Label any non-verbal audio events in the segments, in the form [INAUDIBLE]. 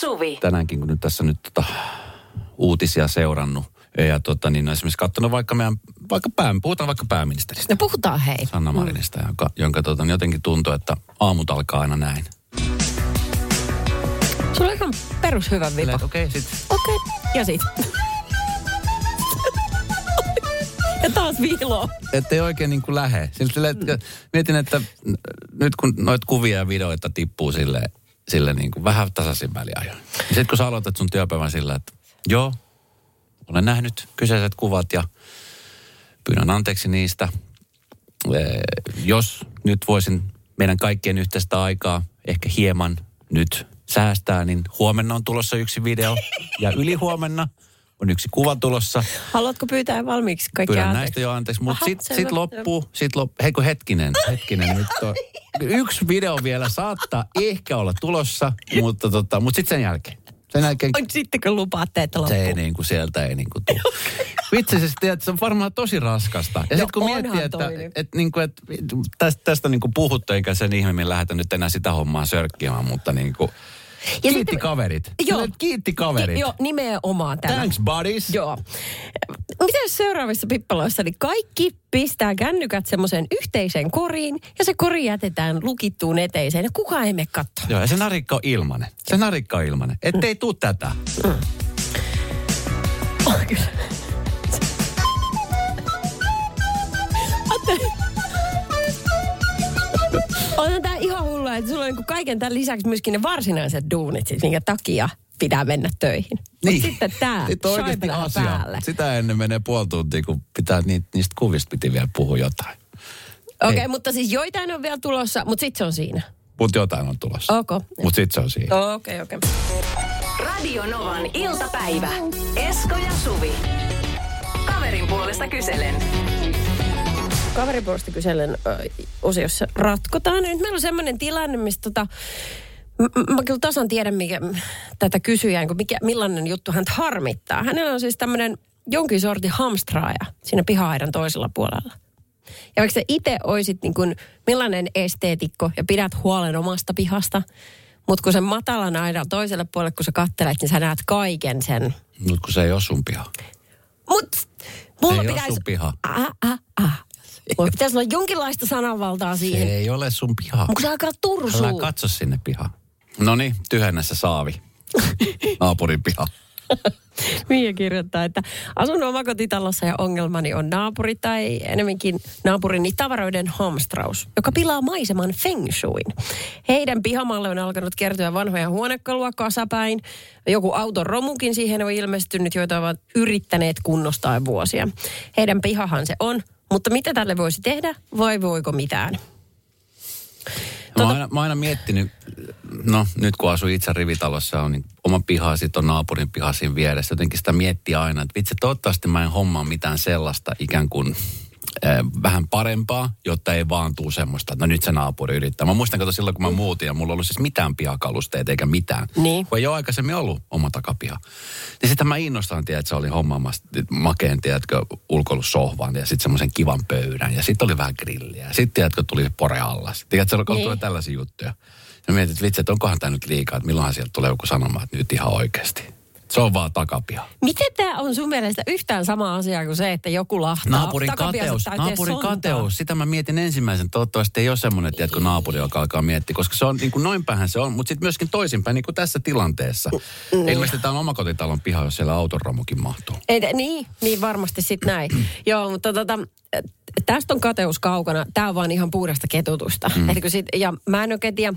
Suvi. tänäänkin, kun nyt tässä nyt tota, uutisia seurannut. Ja tota, niin esimerkiksi katsonut vaikka meidän, vaikka pää, puhutaan vaikka pääministeristä. No puhutaan hei. Sanna Marinista, jonka, jonka tota, niin jotenkin tuntuu, että aamut alkaa aina näin. Sulla on ihan perus hyvä Silleen, vipa. että Okei, okay, sit Okei, okay. ja sit. ja taas viiloa. ettei oikein niin kuin lähe. Sille, että mietin, että nyt kun noita kuvia ja videoita tippuu sille, sille niin kuin vähän tasaisin väliajoin. Sitten kun sä aloitat sun työpäivän sillä, että joo, olen nähnyt kyseiset kuvat ja pyydän anteeksi niistä. Ee, jos nyt voisin meidän kaikkien yhteistä aikaa ehkä hieman nyt säästää, niin huomenna on tulossa yksi video ja ylihuomenna on yksi kuva tulossa. Haluatko pyytää valmiiksi kaikki Pyydän anteeksi? näistä jo anteeksi, mutta sitten sit loppuu, sit lop, hei kun hetkinen, hetkinen, nyt on, yksi video vielä saattaa ehkä olla tulossa, mutta, tota, mutta sitten sen jälkeen, sen jälkeen Oi, Sitten kun lupaatte, että se ei loppuu. niin kuin sieltä ei niin kuin tule. [LAUGHS] Vitsi, siis tiedät, se on varmaan tosi raskasta. Ja No sitten kun miettii, että, nyt. että, niin kuin, että tästä, tästä niin kuin puhuttu, eikä sen ihmeemmin lähdetä nyt enää sitä hommaa sörkkimään, mutta niin kuin, Ja kiitti sitten- kaverit. Joo. Kiitti kaverit. Joo, nimenomaan tämä. Thanks buddies. Joo. Mitäs seuraavissa pippaloissa, niin kaikki pistää kännykät semmoiseen yhteiseen koriin ja se kori jätetään lukittuun eteiseen ja kukaan ei mene katsoa. Joo, ja se narikka on ilmanen. Se narikka on ilmanen. Ettei tuu tätä. Oh, kyllä. Hullua, että sulla on niinku kaiken tämän lisäksi myöskin ne varsinaiset duunit, siis, minkä takia pitää mennä töihin. Niin. sitten on oikeasti shaiblaa asia. päälle. Sitä ennen menee puoli tuntia, kun pitää niitä, niistä kuvista piti vielä puhua jotain. Okei, okay, Ei. mutta siis joitain on vielä tulossa, mutta sitten se on siinä. Mutta jotain on tulossa. Ok. Mutta sitten se on siinä. Okei, okei. Radio Novan iltapäivä. Esko ja Suvi. Kaverin puolesta kyselen. Ö, osiossa ratkotaan. Nyt meillä on semmoinen tilanne, missä tota, m- mä kyllä tasan tiedän, mikä, tätä kysyjää, niin mikä, millainen juttu hän harmittaa. Hänellä on siis tämmöinen jonkin sortin hamstraaja siinä piha-aidan toisella puolella. Ja vaikka sä itse oisit niin kuin millainen esteetikko ja pidät huolen omasta pihasta, mutta kun sen matalan aidan toiselle puolelle, kun sä kattelet, niin sä näet kaiken sen. Mutta kun se ei ole sun piha. Mut mulla Se ei pitäisi... sun piha. Ah, ah, ah. Mulla pitäisi olla jonkinlaista sananvaltaa Se siihen. ei ole sun piha. Mutta se alkaa Älä tursua. katso sinne pihaan. No niin, tyhjennä se saavi. [LAUGHS] Naapurin piha. Mia kirjoittaa, että asun omakotitalossa ja ongelmani on naapuri tai enemmänkin naapurini tavaroiden hamstraus, joka pilaa maiseman feng shuin. Heidän pihamalle on alkanut kertyä vanhoja huonekalua kasapäin. Joku auton romukin siihen on ilmestynyt, joita ovat yrittäneet kunnostaa vuosia. Heidän pihahan se on, mutta mitä tälle voisi tehdä vai voiko mitään? Mä oon aina, mä oon aina miettinyt, no nyt kun asun itse rivitalossa, on niin oma piha, sitten on naapurin piha siinä vieressä. Jotenkin sitä miettii aina, että vitsi, toivottavasti mä en hommaa mitään sellaista ikään kuin vähän parempaa, jotta ei vaan tuu semmoista, että no nyt se naapuri yrittää. Mä muistan, että silloin kun mä muutin ja mulla ei ollut siis mitään pihakalusteita eikä mitään. Niin. Kun ei ole aikaisemmin ollut oma takapiha. Niin sitten mä innostan, tiedät, että se oli hommaamassa makeen, tiedätkö, ulkoilussohvan ja sitten semmoisen kivan pöydän. Ja sitten oli vähän grilliä. Sitten, tiedätkö, tuli pore alla. Tiedätkö, se Niin. tulee tällaisia juttuja. Ja mietit, että vitsi, että onkohan tämä nyt liikaa, että milloinhan sieltä tulee joku sanomaan, että nyt ihan oikeasti. Se on vaan takapiha. Miten tämä on sun mielestä yhtään sama asia kuin se, että joku lahtaa Naapurin kateus, naapurin sontaa? kateus, sitä mä mietin ensimmäisen. Toivottavasti ei ole semmoinen, tiedätkö, naapuri, joka alkaa miettiä, koska se on niin kuin noin pähän se on, mutta sitten myöskin toisinpäin, niin kuin tässä tilanteessa. Niin. Ilmeisesti tämä on omakotitalon piha, jos siellä autoromukin mahtuu. Ei, niin, niin varmasti sitten näin. Joo, mutta tota, tästä on kateus kaukana. Tämä on vaan ihan puhdasta ketutusta. Mm. Sit, ja mä en oikein tiedä,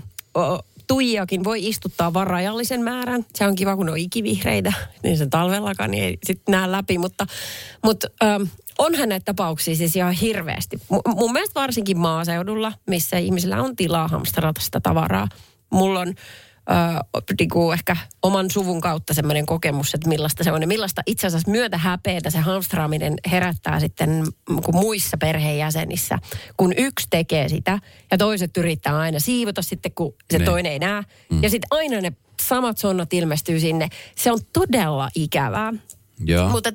Tuijakin voi istuttaa vaan rajallisen määrän. Se on kiva, kun ne on ikivihreitä, niin sen talvellakaan niin ei sitten näe läpi. Mutta, mutta ähm, onhan näitä tapauksia siis ihan hirveästi. M- mun mielestä varsinkin maaseudulla, missä ihmisillä on tilaa hamstrata sitä tavaraa. Mulla on ö, niinku ehkä oman suvun kautta semmoinen kokemus, että millaista se on. Ja millaista itse asiassa myötä häpeätä se hamstraaminen herättää sitten kun muissa perheenjäsenissä. Kun yksi tekee sitä ja toiset yrittää aina siivota sitten, kun se Niin. toinen ei näe. Mm. Ja sitten aina ne samat sonnat ilmestyy sinne. Se on todella ikävää. Joo. Mutta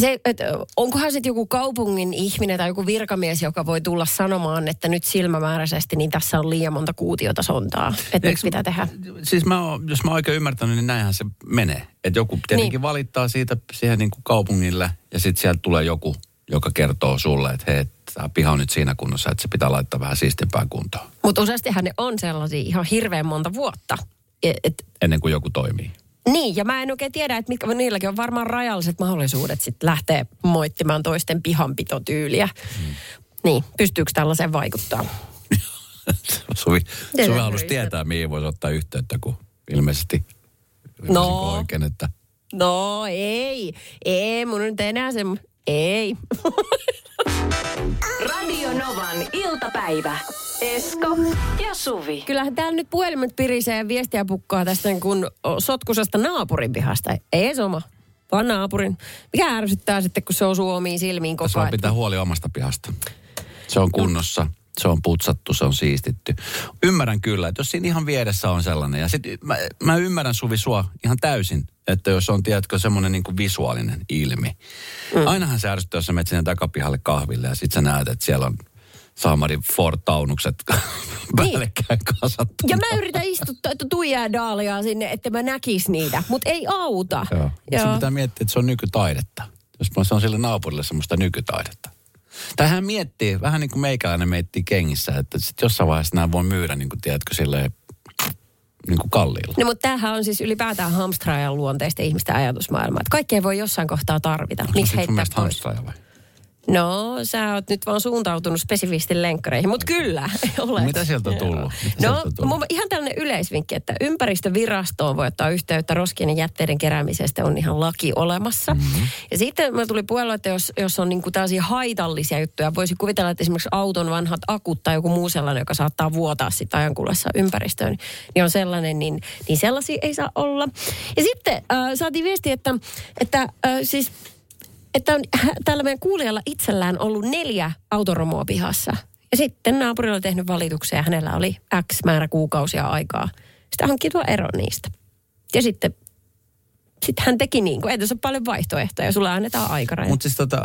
se, että onkohan sitten joku kaupungin ihminen tai joku virkamies, joka voi tulla sanomaan, että nyt silmämääräisesti niin tässä on liian monta kuutiota sontaa, että nyt pitää tehdä. Siis mä oon, jos mä oon oikein ymmärtänyt, niin näinhän se menee. Että joku tietenkin niin. valittaa siitä siihen niin kuin kaupungille ja sitten sieltä tulee joku, joka kertoo sulle, että hei, tämä piha on nyt siinä kunnossa, että se pitää laittaa vähän siistimpään kuntoon. Mutta useastihan ne on sellaisia ihan hirveän monta vuotta. Et, et, Ennen kuin joku toimii. Niin, ja mä en oikein tiedä, että mitkä, niilläkin on varmaan rajalliset mahdollisuudet sitten lähteä moittimaan toisten pihanpitotyyliä. Hmm. Niin, pystyykö tällaiseen vaikuttaa? [LAUGHS] Suvi, Suvi halusi tietää, mihin voisi ottaa yhteyttä, kun ilmeisesti no. oikein, että... No ei, ei, mun nyt enää se, ei. Radio Novan iltapäivä. Esko ja Suvi. Kyllähän täällä nyt puhelimet pirisee viestiä pukkaa tästä niin kuin sotkusesta naapurin pihasta. Ei soma, vaan naapurin. Mikä ärsyttää sitten, kun se osuu omiin silmiin koko ajan? pitää huoli omasta pihasta. Se on kunnossa. No se on putsattu, se on siistitty. Ymmärrän kyllä, että jos siinä ihan vieressä on sellainen, ja sit mä, mä ymmärrän Suvi sua ihan täysin, että jos on, tiedätkö, semmoinen niin visuaalinen ilmi. Mm. Ainahan se ärsyttää, jos sä menet sinne takapihalle kahville ja sit sä näet, että siellä on saamari Ford-taunukset [LAUGHS] niin. päällekkäin kasattu. Ja mä yritän istuttaa että Tuija Daalia sinne, että mä näkis niitä, mutta ei auta. Joo. Joo. Pitää miettiä, että se on nykytaidetta. Jos se on sille naapurille semmoista nykytaidetta. Tai hän miettii, vähän niin kuin meikäläinen miettii kengissä, että sit jossain vaiheessa nämä voi myydä, niin kuin tiedätkö, silleen niin kuin kalliilla. No mutta tämähän on siis ylipäätään hamstraajan luonteista ihmisten ajatusmaailmaa. Että kaikkea voi jossain kohtaa tarvita. Miksi heittää pois? vai? No, sä oot nyt vaan suuntautunut spesifisti lenkkareihin, mutta kyllä [LAUGHS] olet. Mitä sieltä on tullut? Mitä no, tullut? ihan tällainen yleisvinkki, että ympäristövirastoon voi ottaa yhteyttä roskien ja jätteiden keräämisestä, on ihan laki olemassa. Mm-hmm. Ja sitten mä tuli puolella, että jos, jos on niinku tällaisia haitallisia juttuja, voisi kuvitella, että esimerkiksi auton vanhat akut tai joku muu sellainen, joka saattaa vuotaa sitten ajankullessa ympäristöön, niin on sellainen, niin, niin sellaisia ei saa olla. Ja sitten äh, saatiin viesti, että, että äh, siis että on [LAUGHS] tällä meidän kuulijalla itsellään ollut neljä autoromua pihassa. Ja sitten naapurilla oli tehnyt valituksia ja hänellä oli X määrä kuukausia aikaa. Sitten hankkitua ero niistä. Ja sitten sitten hän teki niin kuin, ei tässä ole paljon vaihtoehtoja, sulla annetaan aikaraja. Mutta siis tota,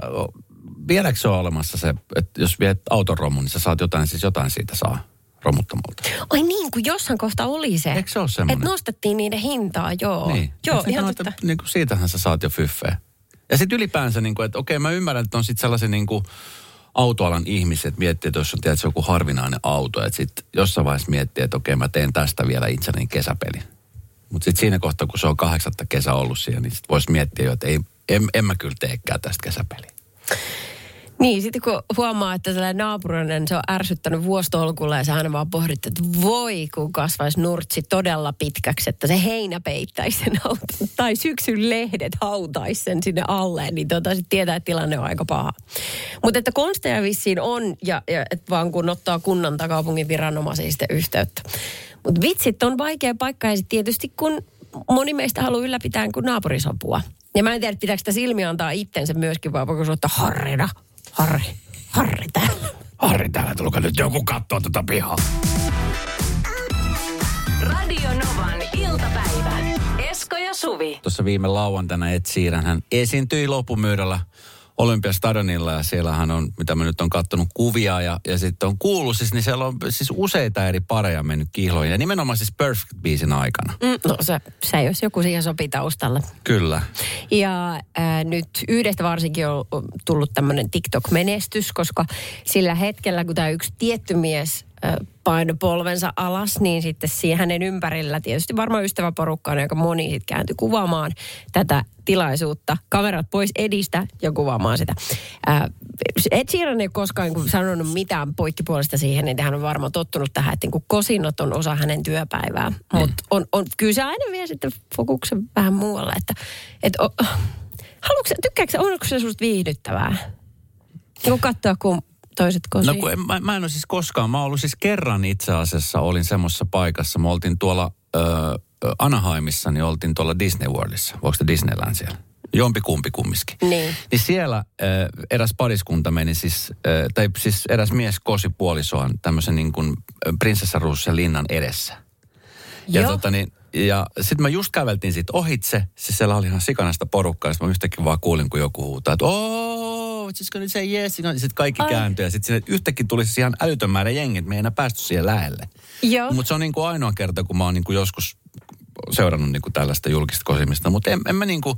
vieläkö se on olemassa se, että jos viet autoromun, niin sä saat jotain, siis jotain siitä saa romuttamolta. Ai niin, kuin jossain kohta oli se. Eikö se ole semmoinen? Että nostettiin niiden hintaa, joo. Niin. Joo, ihan totta. Niin kuin siitähän sä saat jo fyffeä. Ja sitten ylipäänsä, niin kuin, että okei, mä ymmärrän, että on sitten sellaisen niin kuin, autoalan ihmiset miettii, että jos on tiedät, joku harvinainen auto, että sitten jossain vaiheessa miettii, että okei, mä teen tästä vielä itselleni kesäpeli. Mutta sitten siinä kohtaa, kun se on kahdeksatta kesä ollut siellä, niin sitten voisi miettiä jo, että ei, en, en mä kyllä teekään tästä kesäpeliä. Niin, sitten kun huomaa, että tällainen naapurinen, se on ärsyttänyt vuostolkulla ja sä aina vaan pohdit, että voi kun kasvaisi nurtsi todella pitkäksi, että se heinä peittäisi sen [LAUGHS] tai syksyn lehdet hautaisi sen sinne alle, niin tota sitten tietää, että tilanne on aika paha. Mutta että konsteja vissiin on, ja, ja että vaan kun ottaa kunnan tai kaupungin viranomaisiin yhteyttä. Mutta vitsit on vaikea paikka ja tietysti kun moni meistä haluaa ylläpitää kuin naapurisapua. Ja mä en tiedä, pitääkö sitä silmiä antaa itsensä myöskin, vai voiko se ottaa harrina Harri, Harri täällä. Harri täällä, tulkaa nyt joku katsoa tuota pihaa. Radio Novan iltapäivä. Esko ja Suvi. Tuossa viime lauantaina Ed Sheeran, hän esiintyi lopumyydällä Olympiastadionilla ja siellähän on, mitä mä nyt on katsonut kuvia ja, ja sitten on kuullut, siis, niin siellä on siis useita eri pareja mennyt kihloihin ja nimenomaan siis Perfect Beasin aikana. Mm, no se, se jos joku siihen sopii taustalle. Kyllä. Ja äh, nyt yhdestä varsinkin on tullut tämmöinen TikTok-menestys, koska sillä hetkellä, kun tämä yksi tietty mies paino polvensa alas, niin sitten siihen hänen ympärillä tietysti varmaan ystäväporukka on aika moni sitten kääntyi kuvaamaan tätä tilaisuutta. Kamerat pois edistä ja kuvaamaan sitä. Ää, Ed Sheeran ei koskaan niin sanonut mitään poikkipuolesta siihen, niin hän on varmaan tottunut tähän, että niin kosinnot on osa hänen työpäivää. Mm. Mutta on, on, kyllä se aina vie sitten fokuksen vähän muualle, että et, o, haluatko, tykkääkö onko se susta viihdyttävää? Niin katsoa, kun toiset kosii? No kun en, mä, mä en ole siis koskaan, mä oon ollut siis kerran itse asiassa, olin semmoisessa paikassa, me oltiin tuolla ö, Anaheimissa, niin oltiin tuolla Disney Worldissa. Voiko se Disneyland siellä? Jompi kumpi kumminkin. Niin. niin siellä äh, eräs pariskunta meni siis, äh, tai siis eräs mies kosi puolisoan tämmöisen niin kuin prinsessa linnan edessä. Ja Joo. tota niin, ja sitten mä just käveltiin siitä ohitse, siis siellä oli ihan sikanasta porukkaa, ja mä yhtäkkiä vaan kuulin, kun joku huutaa, että oh, just gonna say yes. Sitten kaikki Ai. kääntyi ja sitten yhtäkkiä tuli siis ihan älytön määrä jengi, että me ei enää päästy siihen lähelle. Mutta se on niin kuin ainoa kerta, kun mä oon niin kuin joskus seurannut niin kuin tällaista julkista kosimista. Mutta en, en mä niin kuin,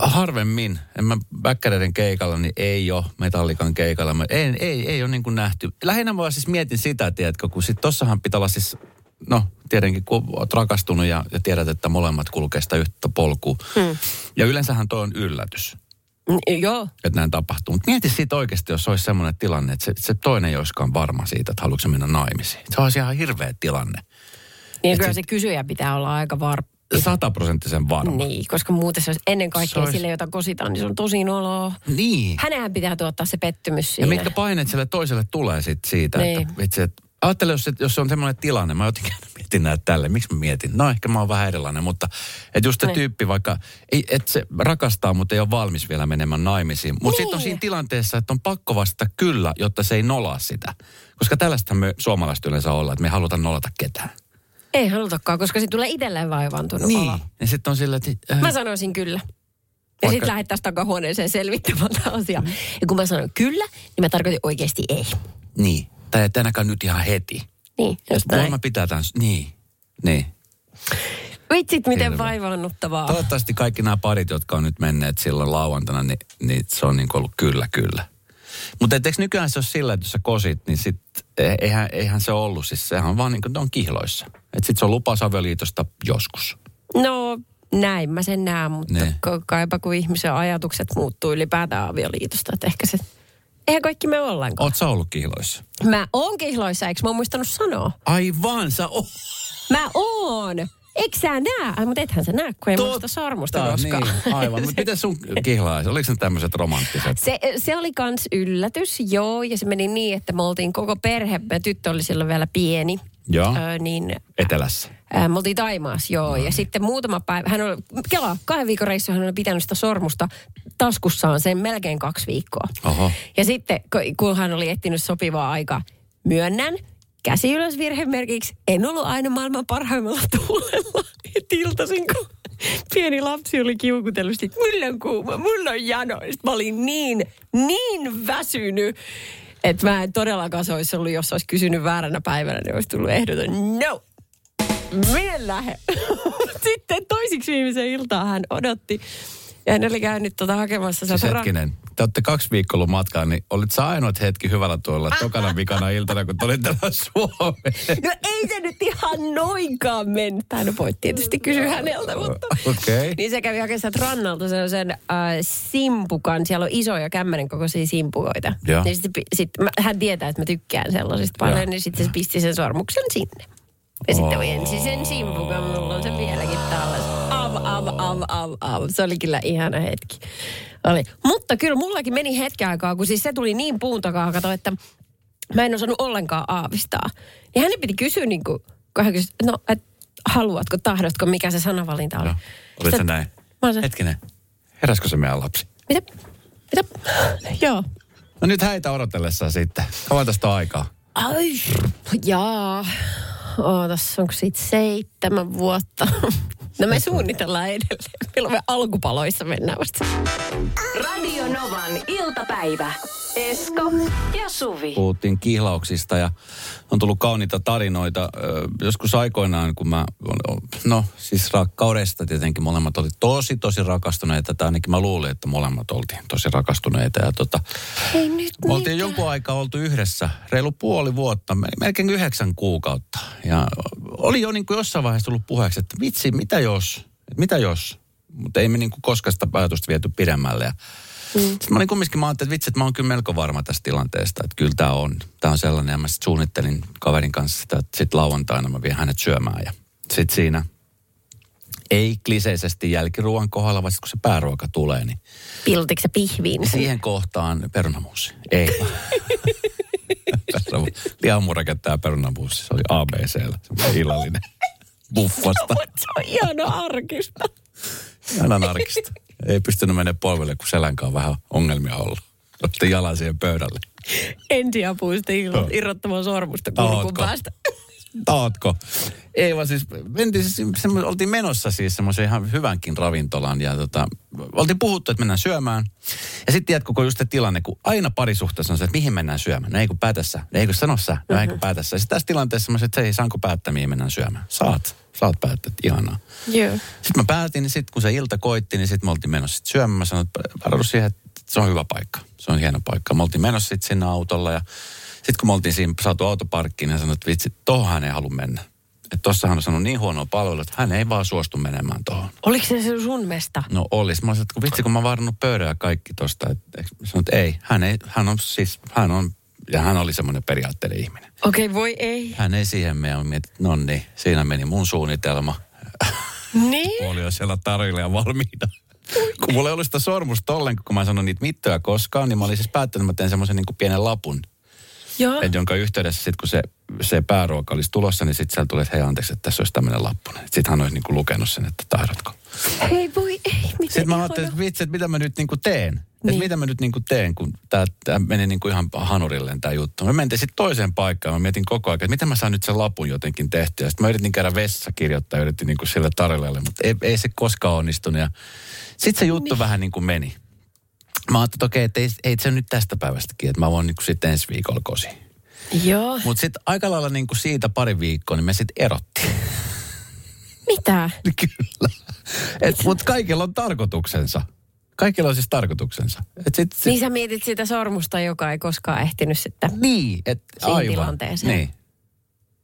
harvemmin, en mä väkkäreiden keikalla, niin ei ole metallikan keikalla. Mä, ei, ei, ei ole niin kuin nähty. Lähinnä mä siis mietin sitä, tiedätkö, kun sit tossahan pitää olla siis, no tietenkin kun oot rakastunut ja, ja tiedät, että molemmat kulkee sitä yhtä polkua. Hmm. Ja yleensähän toi on yllätys, Mm, Joo. että näin tapahtuu. Mutta mieti siitä oikeasti, jos olisi semmoinen tilanne, että se, se toinen ei olisikaan varma siitä, että haluatko mennä naimisiin. Se olisi ihan hirveä tilanne. Niin Et kyllä sit- se kysyjä pitää olla aika var... Sataprosenttisen varma. Niin, koska muuten se olisi ennen kaikkea olisi- sille, jota kositaan, niin se on tosi noloa. Niin. Hänenhän pitää tuottaa se pettymys Ja siinä. mitkä paineet sille toiselle tulee sit siitä, Niin. että vitsi, että ajattele, jos, se- jos on semmoinen tilanne, mä jotenkin näitä tälle, miksi mä mietin? No ehkä mä oon vähän erilainen, mutta että just se Niin. tyyppi vaikka, ei, että se rakastaa, mutta ei ole valmis vielä menemään naimisiin. Mutta sitten on Niin. siinä tilanteessa, että on pakko vastata kyllä, jotta se ei nolaa sitä. Koska tällaista me suomalaiset yleensä ollaan, että me ei haluta nolata ketään. Ei halutakaan, koska se tulee itselleen vaivaantunut Niin. olo. Ja sitten on sillä, että... Äh, Mä sanoisin kyllä. Ja Vaikka- sitten lähettäisiin takahuoneeseen selvittämään tämä asia. Ja kun mä sanoin kyllä, niin mä tarkoitin oikeasti ei. Niin. Tai että ainakaan nyt ihan heti. Niin, just näin. pitää tämän... Niin. Niin. Vitsit, miten Hirveä. vaivaannuttavaa. Toivottavasti kaikki nämä parit, jotka on nyt menneet silloin lauantaina, niin, niin se on niin kuin ollut kyllä, kyllä. Mutta eikö nykyään se ole sillä, että jos sä kosit, niin sit, eh, eihän, eihän se ollut. Siis sehän on vaan niin kuin, ne on kihloissa. Että sit se on lupaus avioliitosta joskus. No, näin mä sen näen, mutta Niin. ka- kaipa kun ihmisen ajatukset muuttuu ylipäätään avioliitosta. Että ehkä se, eihän kaikki me ollenkaan. Oot sä ollut kihloissa? Mä oon kihloissa, eikö mä oon muistanut sanoa? Aivan, sä oot. Mä oon! Eikö sä näe? Ai, mutta ethän sä näe, kun ei muista sormusta koskaan. Niin, aivan. Mutta miten sun [LAUGHS] kihlais? Oliko ne tämmöiset romanttiset? Se, se oli kans yllätys, joo, ja se meni niin, että me oltiin koko perhe, ja tyttö oli silloin vielä pieni, Joo. öö, niin Etelässä. ää, me oltiin Taimaassa, joo, ja sitten muutama päivä, hän oli, kelaa, kahden viikon reissu hän oli pitänyt sitä sormusta taskussaan sen melkein kaksi viikkoa. Oho. Ja sitten, ku- kun hän oli etsinyt sopivaa aikaa, myönnän, käsi ylös virhemerkiksi, en ollut aina maailman parhaimmalla tuulella. [LAUGHS] Et iltaisin, kun pieni lapsi oli kiukutellut, että mulla on kuuma, mulla on jano. Sitten mä olin niin, niin väsynyt, että mä en todellakaan se olisi ollut, jos olisi kysynyt vääränä päivänä, niin olisi tullut ehdoton, no, minä en lähde. [LAUGHS] Sitten toisiksi viimeisen iltaan hän odotti. Ja hän oli käynyt tota hakemassa Siis ra- hetkinen, te olette kaksi viikkoa ollut matkaan, niin olit sä ainoat hetki hyvällä tuolla tokana [LAUGHS] vikana iltana, kun te olitte täällä Suomeen. No ei se nyt ihan noinkaan mennyt. Hän voit tietysti kysyä häneltä, mutta... Okei. Okay. Niin se kävi hakemaan rannalta sellaisen äh, simpukan. Siellä on isoja kämmenen kokoisia simpukoita. Joo. Niin sit, sit, mä, hän tietää, että mä tykkään sellaisista paljon, Joo. niin sitten se pisti sen sormuksen sinne. Ja sitten ojensi sen simpukan, mulla on se vieläkin tallessa. Av, av, av, av, av. Se oli kyllä ihana hetki. Oli. Mutta kyllä mullakin meni hetken aikaa, kun siis se tuli niin puun takaa, kato, että mä en osannut ollenkaan aavistaa. Niin hänen piti kysyä niin kuin, kun hän kysyi, no, et, haluatko, tahdotko, mikä se sanavalinta oli. Joo. Olit sä näin? Mä oon se, Hetkinen. Heräskö se meidän lapsi? mitä? Mitä? Joo. No nyt häitä odotellessa sitten. Kauan tästä on aikaa? Ai, jaa. Ootas, onko siitä seitsemän vuotta? No me suunnitellaan edelleen. Milloin me alkupaloissa mennään vasta. Radio Novan iltapäivä. Esko ja Suvi. Puhuttiin kihlauksista ja on tullut kauniita tarinoita. Joskus aikoinaan, kun mä, no siis rakkaudesta tietenkin molemmat oli tosi, tosi rakastuneita. Tai ainakin mä luulin, että molemmat oltiin tosi rakastuneita. Ja tota, Ei nyt oltiin mitä. jonkun aikaa oltu yhdessä, reilu puoli vuotta, mel- melkein yhdeksän kuukautta. Ja oli jo niin kuin jossain vaiheessa tullut puheeksi, että vitsi, mitä jos, mitä jos. Mutta ei me niin kuin koskaan sitä ajatusta viety pidemmälle. Ja mm. Sitten mä olin kumminkin, mä ajattelin, että vitsi, että mä oon kyllä melko varma tästä tilanteesta, että kyllä tämä on. Tämä on sellainen, ja mä sitten suunnittelin kaverin kanssa sitä, että sitten lauantaina mä vien hänet syömään. Ja sitten siinä ei kliseisesti jälkiruoan kohdalla, vaan sit kun se pääruoka tulee, niin Piltitko sä pihviin? Siihen kohtaan perunamuusi. Ei. [LAUGHS] Lihamurake ja perunamuusi. Se oli ABCllä. Semmoinen illallinen [LAUGHS] buffasta. Se on ihana arkista. Ihan arkista. Ei pystynyt mennä polvelle, kun selänkaan vähän ongelmia ollut. Otti jalan siihen pöydälle. Joo. irrottamaan sormusta kurkun päästä. [LAUGHS] Taatko? Ei vaan siis, mentiin siis semmo- oltiin menossa siis semmoisen ihan hyvänkin ravintolan ja tota, oltiin puhuttu, että mennään syömään. Ja sitten tiedät koko just se tilanne, kun aina parisuhteessa on se, että mihin mennään syömään. No ei kun päätä sä. No ei kun sano sä. No ei kun päätä sä. Ja sitten tässä tilanteessa sanoin, että hei, saanko päättää, mihin mennään syömään? Saat. Saat päättää, että ihanaa. Joo. Sitten mä päätin, niin sitten kun se ilta koitti, niin sitten me oltiin menossa sit syömään. Mä sanoin, että varaudu siihen, että se on hyvä paikka. Se on hieno paikka. Me oltiin menossa sitten sinne autolla ja sitten kun me oltiin siinä saatu autoparkkiin, niin sanoin, että vitsi, tohon hän ei halua mennä. Että tossahan on sanonut niin huonoa palvelua, että hän ei vaan suostu menemään tuohon. Oliko se se sun mesta? No olis. Mä olisin, että kun vitsi, kun mä oon varannut pöydän ja kaikki tosta. Että, että sanoin, että ei, hän ei, hän on siis, hän on, ja hän oli semmoinen periaatteellinen ihminen. Okei, okay, voi ei. Hän ei siihen että no niin, siinä meni mun suunnitelma. Niin? [LAUGHS] Puoli on siellä tarjolla ja valmiina. kun mulla ei ollut sitä sormusta ollenkaan, kun mä sanon niitä mittoja koskaan, niin mä olin siis päättänyt, että mä teen semmoisen niin pienen lapun. Joo. Et jonka yhteydessä sitten kun se, se pääruoka olisi tulossa, niin sitten siellä tuli, että hei anteeksi, että tässä olisi tämmöinen lappu. Sitten hän olisi niin kuin lukenut sen, että tahdotko. Ei voi ei. Miten Sitten mä ajattelin, että vitsi, että mitä mä nyt niin kuin teen. Niin. Niin. Että mitä mä nyt niin kuin teen, kun tämä, tämä meni niin kuin ihan hanurilleen tämä juttu. Mä mentiin sitten toiseen paikkaan. Mä mietin koko ajan, että miten mä saan nyt sen lapun jotenkin tehtyä. Sitten mä yritin käydä vessassa kirjoittaa, yritin niin kuin sille tarjolle, mutta ei, ei se koskaan onnistunut. Sitten se juttu niin. vähän niin kuin meni. Mä ajattelin, että okei, että ei, ei se nyt tästä päivästäkin, että mä voin niin sitten ensi viikolla kosi. Joo. Mutta sitten aika lailla niin kuin siitä pari viikkoa, niin me sitten erottiin. Mitä? [LAUGHS] Kyllä. Mutta kaikilla on tarkoituksensa. Kaikilla on siis tarkoituksensa. Et sit, sit, Niin sä mietit sitä sormusta, joka ei koskaan ehtinyt sitten. niin, et, aivan. tilanteeseen. Niin.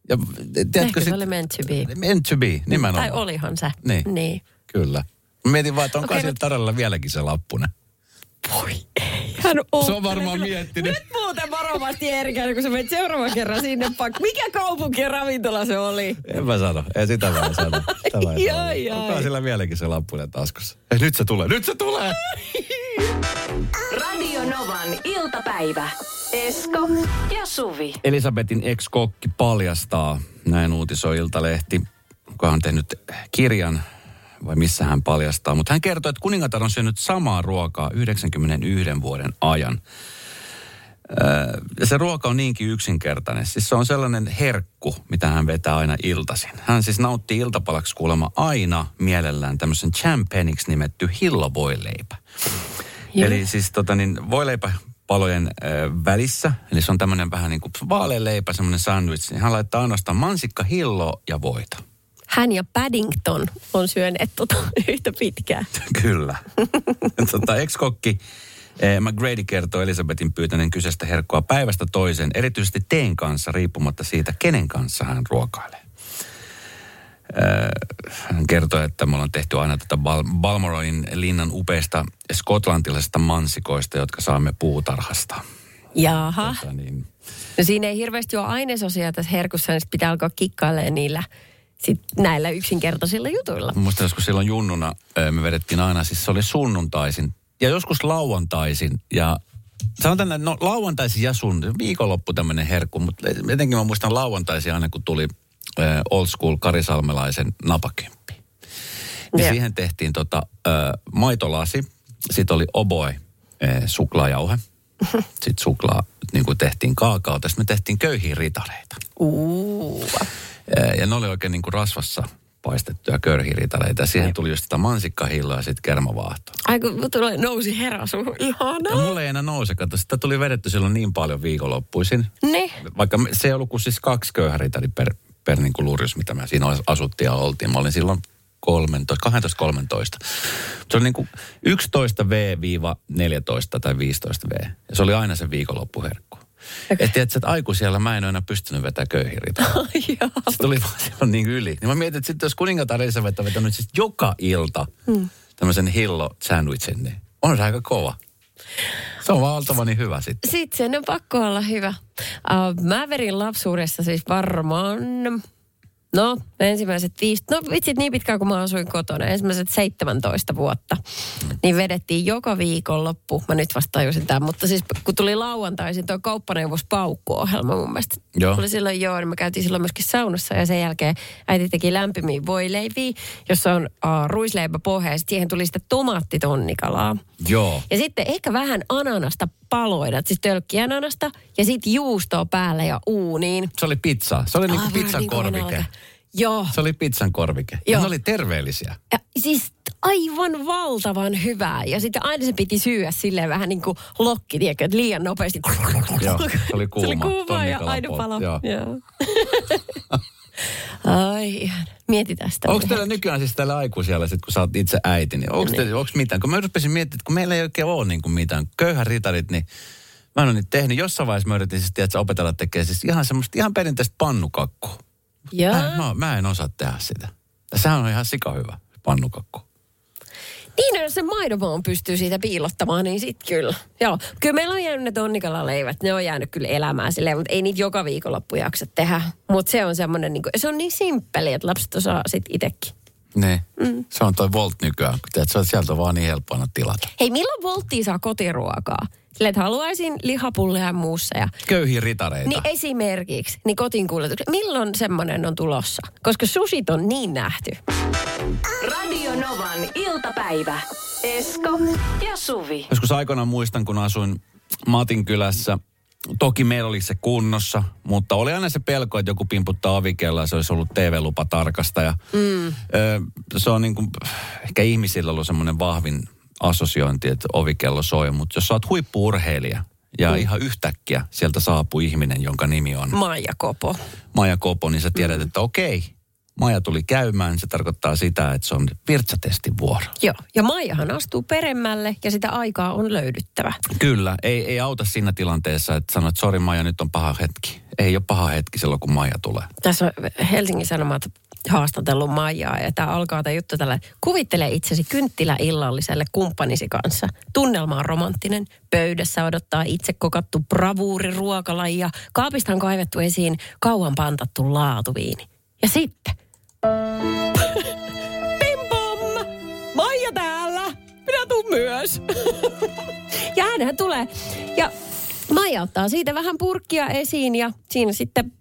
Ja tiedätkö Ehkä se sit, oli meant to be. meant to be, nimenomaan. Tai olihan se. Niin. niin. Kyllä. Mietin vaan, että onko okay, nyt- tarjolla vieläkin se lappunen. Voi ei. Hän on, Se on varmaan miettinyt. Nyt muuten varovasti Erika, kun sä menet seuraavan kerran sinne pak. Mikä kaupunki ja ravintola se oli? En mä sano, ei sitä mä en sano. Ai, ai. Onko sillä vieläkin se lappunen taskussa? Ei, nyt se tulee, nyt se tulee! Radio Novan iltapäivä. Esko ja Suvi. Elisabetin ex-kokki paljastaa, näin uutisoi Iltalehti, kuka on tehnyt kirjan, vai missä hän paljastaa. Mutta hän kertoo, että kuningatar on syönyt samaa ruokaa 91 vuoden ajan. Öö, ja se ruoka on niinkin yksinkertainen. Siis se on sellainen herkku, mitä hän vetää aina iltaisin. Hän siis nauttii iltapalaksi kuulemma aina mielellään tämmöisen champeniksi nimetty hillovoileipä. Joo. Eli siis tota niin, voileipäpalojen äh, välissä, eli se on tämmöinen vähän niin kuin vaalea leipä, semmoinen sandwich, niin hän laittaa ainoastaan mansikka, hillo ja voita. Hän ja Paddington on syöneet tota [LAUGHS] yhtä pitkään. Kyllä. [LAUGHS] tota, ex-kokki eh, McGrady kertoo Elisabetin pyytäneen kyseistä herkkua päivästä toiseen, erityisesti teen kanssa, riippumatta siitä, kenen kanssa hän ruokailee. Eh, Hän kertoo, että me ollaan tehty aina tätä Bal- Balmoroin linnan upeista skotlantilaisista mansikoista, jotka saamme puutarhasta. Jaha. Tota, niin, No siinä ei hirveästi ole ainesosia tässä herkussa, niin pitää alkaa kikkailemaan niillä sit näillä yksinkertaisilla jutuilla. Muistan joskus silloin junnuna me vedettiin aina, siis se oli sunnuntaisin ja joskus lauantaisin ja sanotaan, että no lauantaisin ja sun, viikonloppu tämmöinen herkku, mutta etenkin mä muistan lauantaisin aina, kun tuli ö, old school Karisalmelaisen napakymppi. Ja Joo. siihen tehtiin tota, ö, maitolasi, sitten oli oboi ö, suklaajauhe, [LAUGHS] sitten suklaa niin kuin tehtiin kaakaota, sitten me tehtiin köyhiä ritareita. Uu. Ää, Ja ne oli oikein niin kuin rasvassa paistettuja körhiritaleita. Siihen tuli just sitä mansikkahilloa ja sitten kermavaahtoa. Ai kun tulee, nousi herasu. Ja Ihanaa. mulle ei enää nouse, kato. Sitä tuli vedetty silloin niin paljon viikonloppuisin. Ne. Vaikka se ei ollut kuin siis kaksi köyhäritari per, per niin kuin lurjus, mitä me siinä asuttiin ja oltiin. Mä olin silloin 13, 12-13. Se oli niin kuin 11V-14 tai 15V. Ja se oli aina se viikonloppuherkku. Okay. Et tiedätkö, että aikuisella mä en ole enää pystynyt vetämään köyhiritaleita. [LAUGHS] Joo. Se tuli vaan silloin niin yli. Niin mä mietin, että sitten jos kuningatar Elisabeth on vetänyt siis joka ilta hmm. tämmöisen hillo sandwichin, niin on se aika kova. Se on valtavan niin hyvä sitten. Sitten sen on pakko olla hyvä. Uh, mä verin lapsuudessa siis varmaan, no ensimmäiset viisi, no vitsit niin pitkään kuin mä asuin kotona, ensimmäiset 17 vuotta, niin vedettiin joka viikonloppu, mä nyt vasta tajusin tämän, mutta siis kun tuli lauantaisin tuo kauppaneuvos Paukku-ohjelma mun mielestä. Joo. Oli silloin joo, niin me käytiin silloin myöskin saunassa ja sen jälkeen äiti teki lämpimiä voileiviä, jossa on uh, ruisleipäpohja ja sitten siihen tuli sitä tomaattitonnikalaa. Joo. Ja sitten ehkä vähän ananasta paloidat, siis tölkkiananasta ja sitten juustoa päälle ja uuniin. Se oli pizza. Se oli niinku pizzan niin korvike. Joo. Se oli pizzan korvike. Ja Joo. ne oli terveellisiä. Ja siis aivan valtavan hyvää. Ja sitten aina se piti syyä silleen vähän niin kuin lokki, tiedätkö, että liian nopeasti. Joo, se oli kuuma. Se oli kuuma ja aina palo. joo. Joo. [LAUGHS] Ai ihan. Mieti tästä. Onko teillä nykyään siis tällä aikuisella, sit kun sä oot itse äiti, niin onko teillä, onko mitään? Kun mä rupesin miettimään, että kun meillä ei oikein ole niin kuin mitään köyhän ritarit, niin mä en ole niitä tehnyt. Jossain vaiheessa mä yritin siis, tiedätkö, opetella tekemään siis ihan semmoista ihan perinteistä pannukakkua. Joo. Mä, mä, mä, en osaa tehdä sitä. Ja sehän on ihan sika hyvä, pannukakku. Niin, no, jos se maidonmaan pystyy siitä piilottamaan, niin sit kyllä. Joo, kyllä meillä on jäänyt ne tonnikala-leivät. Ne on jäänyt kyllä elämään silleen, mutta ei niitä joka viikonloppu jaksa tehdä. Mutta se on semmoinen, niin kuin, se on niin simppeli, että lapset osaa sit itekin. Niin. Mm. Se on toi Volt nykyään, kun se on sieltä on vaan niin helppo aina tilata. Hei, milloin volttiin saa kotiruokaa? Silleen, että haluaisin lihapulleja ja muussa ja Köyhiä ritareita. Niin esimerkiksi, niin kotiin kuljetukset. Milloin semmoinen on tulossa? Koska susit on niin nähty. Radio Novan iltapäivä. Esko ja Suvi. Joskus aikoinaan muistan, kun asuin Matin kylässä. Toki meillä oli se kunnossa, mutta oli aina se pelko, että joku pimputtaa ovikella ja se olisi ollut TV-lupa tarkastaja. Mm. Ö, se on niin kuin, ehkä ihmisillä ollut semmoinen vahvin assosiointi, että ovikello soi, mutta jos sä oot huippuurheilija ja mm. ihan yhtäkkiä sieltä saapuu ihminen, jonka nimi on Maija Kopo. Maja Kopo, niin sä tiedät, että okei, Maja tuli käymään, se tarkoittaa sitä, että se on virtsatestin vuoro. Joo, ja Maijahan astuu peremmälle ja sitä aikaa on löydyttävä. Kyllä, ei, ei auta siinä tilanteessa, että sanot, että sori Maija, nyt on paha hetki. Ei ole paha hetki silloin, kun Maija tulee. Tässä on Helsingin Sanomat haastatellut Maijaa ja tämä alkaa tämä juttu tällä. Kuvittele itsesi kynttiläillalliselle kumppanisi kanssa. Tunnelma on romanttinen. Pöydässä odottaa itse kokattu bravuuri ruokalaji ja kaapista on kaivettu esiin kauan pantattu laatuviini. Ja sitten... Pim pom! Maija täällä! Minä tuun myös! ja hänhän tulee. Ja Maija ottaa siitä vähän purkkia esiin ja siinä sitten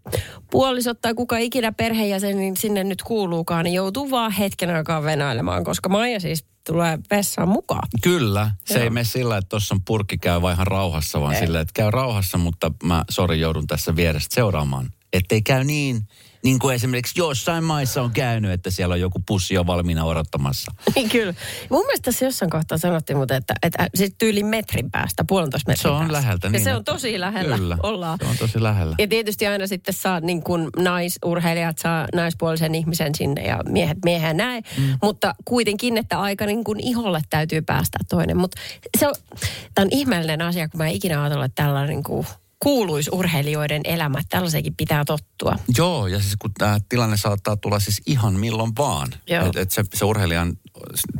puolisot tai kuka ikinä perheenjäsen niin sinne nyt kuuluukaan, niin joutuu vaan hetken aikaa venailemaan, koska Maija siis tulee vessaan mukaan. Kyllä, se Joo. ei mene sillä, että tuossa on purkki käy vaan ihan rauhassa, vaan Ei. sillä, että käy rauhassa, mutta mä sori joudun tässä vierestä seuraamaan. Ettei käy niin, niin kuin esimerkiksi jossain maissa on käynyt, että siellä on joku pussi jo valmiina odottamassa. Niin kyllä. Mun mielestä tässä jossain kohtaa sanottiin, mutta että, että siis tyyli metrin päästä, puolentoista metrin Se on päästä. läheltä. Ja niin, se on että- tosi lähellä. Kyllä, Ollaan. se on tosi lähellä. Ja tietysti aina sitten saa niin kuin naisurheilijat saa naispuolisen ihmisen sinne ja miehet miehen näin. Mm. Mutta kuitenkin, että aika niin kuin iholle täytyy päästä toinen. Mutta se on, tämä on ihmeellinen asia, kun mä en ikinä ajatellut, että tällainen niin kuin kuuluisurheilijoiden elämä, että tällaiseenkin pitää tottua. Joo, ja siis kun tämä tilanne saattaa tulla siis ihan milloin vaan. Että et se, se urheilijan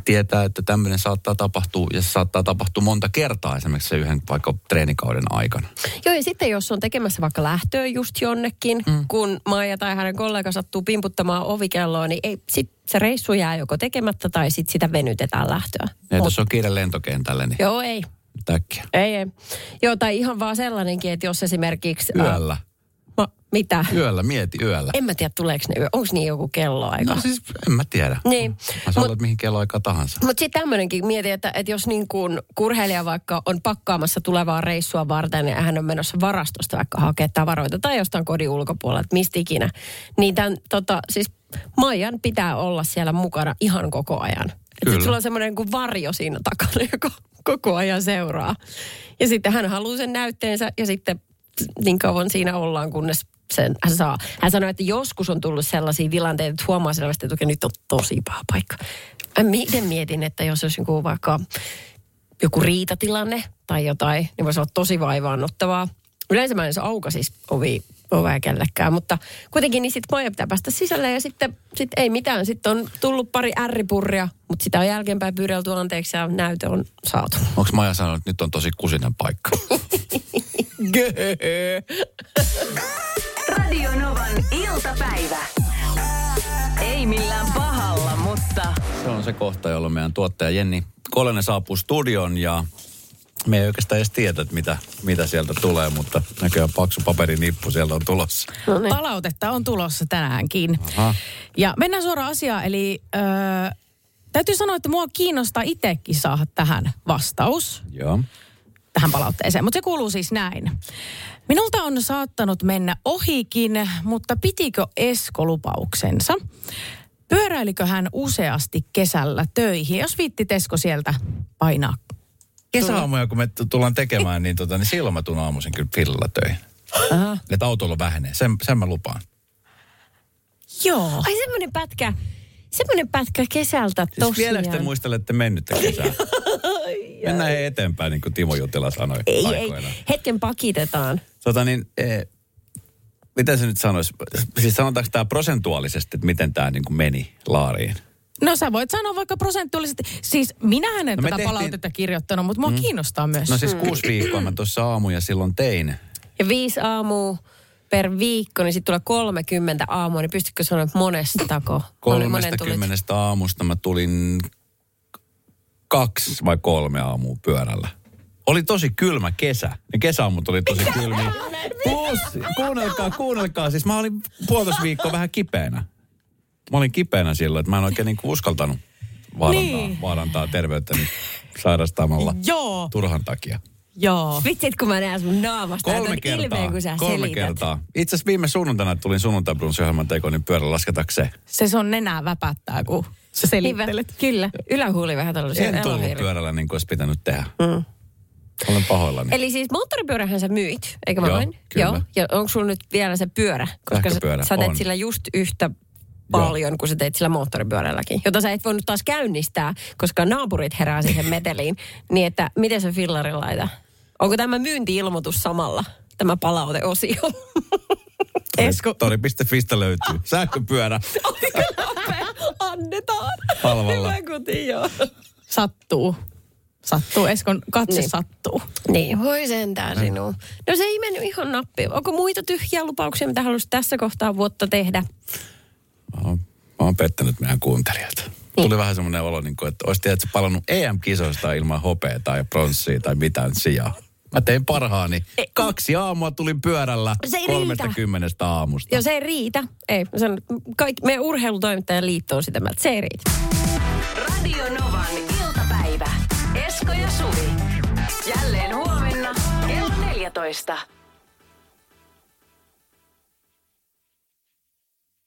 tietää, että tämmöinen saattaa tapahtua, ja se saattaa tapahtua monta kertaa esimerkiksi se yhden vaikka treenikauden aikana. Joo, ja sitten jos on tekemässä vaikka lähtöä just jonnekin, mm. kun Maija tai hänen kollega sattuu pimputtamaan ovikelloa, niin ei, sit se reissu jää joko tekemättä tai sitten sitä venytetään lähtöä. Ja Mut- jos on kiire lentokentälle, niin Joo, ei. Äkkiä. Ei, ei. Joo, tai ihan vaan sellainenkin, että jos esimerkiksi... Yöllä. ma, mitä? Yöllä, mieti yöllä. En mä tiedä, tuleeko ne yö. Onko niin joku kelloaika? No siis en mä tiedä. Niin. Mä saan Mut- mihin kelloaikaan tahansa. Mutta sitten tämmöinenkin mieti, että, että jos niin kuin kurheilija vaikka on pakkaamassa tulevaa reissua varten ja hän on menossa varastosta vaikka hakea tavaroita tai jostain kodin ulkopuolelta, mistä ikinä, niin tämän, tota, siis Maijan pitää olla siellä mukana ihan koko ajan. Että Kyllä. sit sulla on semmoinen kuin varjo siinä takana, [LAUGHS] joka koko ajan seuraa. Ja sitten hän haluaa sen näytteensä ja sitten niin kauan siinä ollaan, kunnes sen hän saa. Hän sanoi, että joskus on tullut sellaisia tilanteita, että huomaa selvästi, että nyt on tosi paha paikka. Mä miten mietin, että jos olisi joku vaikka joku riitatilanne tai jotain, niin voisi olla tosi vaivaannuttavaa. Yleensä mä en edes auka ovea kellekään, mutta kuitenkin niin sitten Maija pitää päästä sisälle ja sitten sit ei mitään. Sitten on tullut pari ärripurria, mutta sitä on jälkeenpäin pyydelty anteeksi ja näytö on saatu. Onko Maja sanonut, että nyt on tosi kusinen paikka? [LAUGHS] Radio Novan iltapäivä. Ei millään pahalla, mutta Se on se kohta, jolloin meidän tuottaja Jenni Kolene saapuu studion ja me ei oikeastaan edes tiedä, että mitä, mitä sieltä tulee, mutta näköjään paksu paperinippu sieltä on tulossa. No niin. Palautetta on tulossa tänäänkin. Aha. Ja mennään suoraan asiaan, eli öö, täytyy sanoa, että mua kiinnostaa itsekin saada tähän vastaus. Joo. tähän palautteeseen. Mutta se kuuluu siis näin. Minulta on saattanut mennä ohikin, mutta pitikö Esko lupauksensa? Pyöräilikö hän useasti kesällä töihin? Jos viitti Esko sieltä painaa. Kesäaamuja, kun me tullaan tekemään, niin, tota, niin silloin mä tuun aamuisin kyllä pillalla töihin. Aha. Että autolla vähenee, sen, sen mä lupaan. Joo. Ai semmoinen pätkä, semmoinen pätkä kesältä Siis tosiaan. vieläkö te muistelette mennyttä kesää? Mennään he eteenpäin, niin kuin Timo Jutila sanoi ei, ei, aikoinaan. hetken pakitetaan. Tota niin, eh, miten se nyt sanoisi? Siis sanotaanko tämä prosentuaalisesti, että miten tämä niin kuin meni laariin? No sä voit sanoa vaikka prosentuaalisesti. Siis minähän en No tätä tehtiin- palautetta kirjoittanut, mutta mua mm. kiinnostaa myös. No siis kuusi viikkoa mä tuossa aamuja silloin tein. Ja viisi aamua per viikko, niin sitten tulee 30 aamua, niin pystytkö sanoa että monestako? Monen- monen tulit? 30 aamusta mä tulin kaksi vai kolme aamua pyörällä. Oli tosi kylmä kesä. Ne kesäaamut oli tosi kylmiä. Plus, kuunnelkaa, kuunnelkaa. Siis mä olin puolitoista viikkoa vähän kipeänä. Mä olin kipeänä silloin, että mä en oikein niinku uskaltanut vaarantaa, Niin. niin. vaarantaa terveyttäni sairastamalla Joo, turhan takia. joo. Vitsit, kun mä näen sun naamasta. Kolme kertaa. Ilmeen, kun sä kolme selität. kertaa. Itse asiassa viime sunnuntaina tulin sunnuntai ohjelman tekoon, niin pyörällä lasketaanko se? Se sun nenää väpättää, kun sä selittelet. Kyllä, ylähuuli vähän tällaisia En tullut elohiiri. pyörällä niin kuin olisi pitänyt tehdä. Mm. Olen pahoillani. Eli siis moottoripyörähän sä myit, eikö mä Joo, vain? Joo. Ja onko sulla nyt vielä se pyörä? Koska sä, sä teet on. sillä just yhtä paljon kuin sä teit sillä moottoripyörälläkin. Jota sä et voinut taas käynnistää, koska naapurit herää siihen [LAUGHS] meteliin. niin että miten se fillari laita? Onko tämä myynti-ilmoitus samalla? Tämä palauteosio. [LAUGHS] Esko. Tori.fistä löytyy. Sähköpyörä. [LAUGHS] Annetaan. Halvalla. Hyvä kotiin, joo. Sattuu. Sattuu. Eskon katse Niin. niin. sattuu. Niin, voi sentään sinua. No se ei mennyt ihan nappiin. Onko muita tyhjiä lupauksia, mitä haluaisit tässä kohtaa vuotta tehdä? Mä oon, mä oon pettänyt meidän kuuntelijat. Tuli vähän semmoinen olo, niin kuin, että olisi tiedätkö, palannut EM-kisoista ilman hopeaa ja pronssia tai mitään sijaa. Mä tein parhaani. Kaksi aamua tulin pyörällä Se ei riitä. 30 aamusta. Jos ei riitä, ei. Mä sanon, kaikki, meidän urheilutoimittajan liitto on sitä mieltä, että se ei riitä. Radio Novan iltapäivä. Esko ja Suvi. Jälleen huomenna kello 14.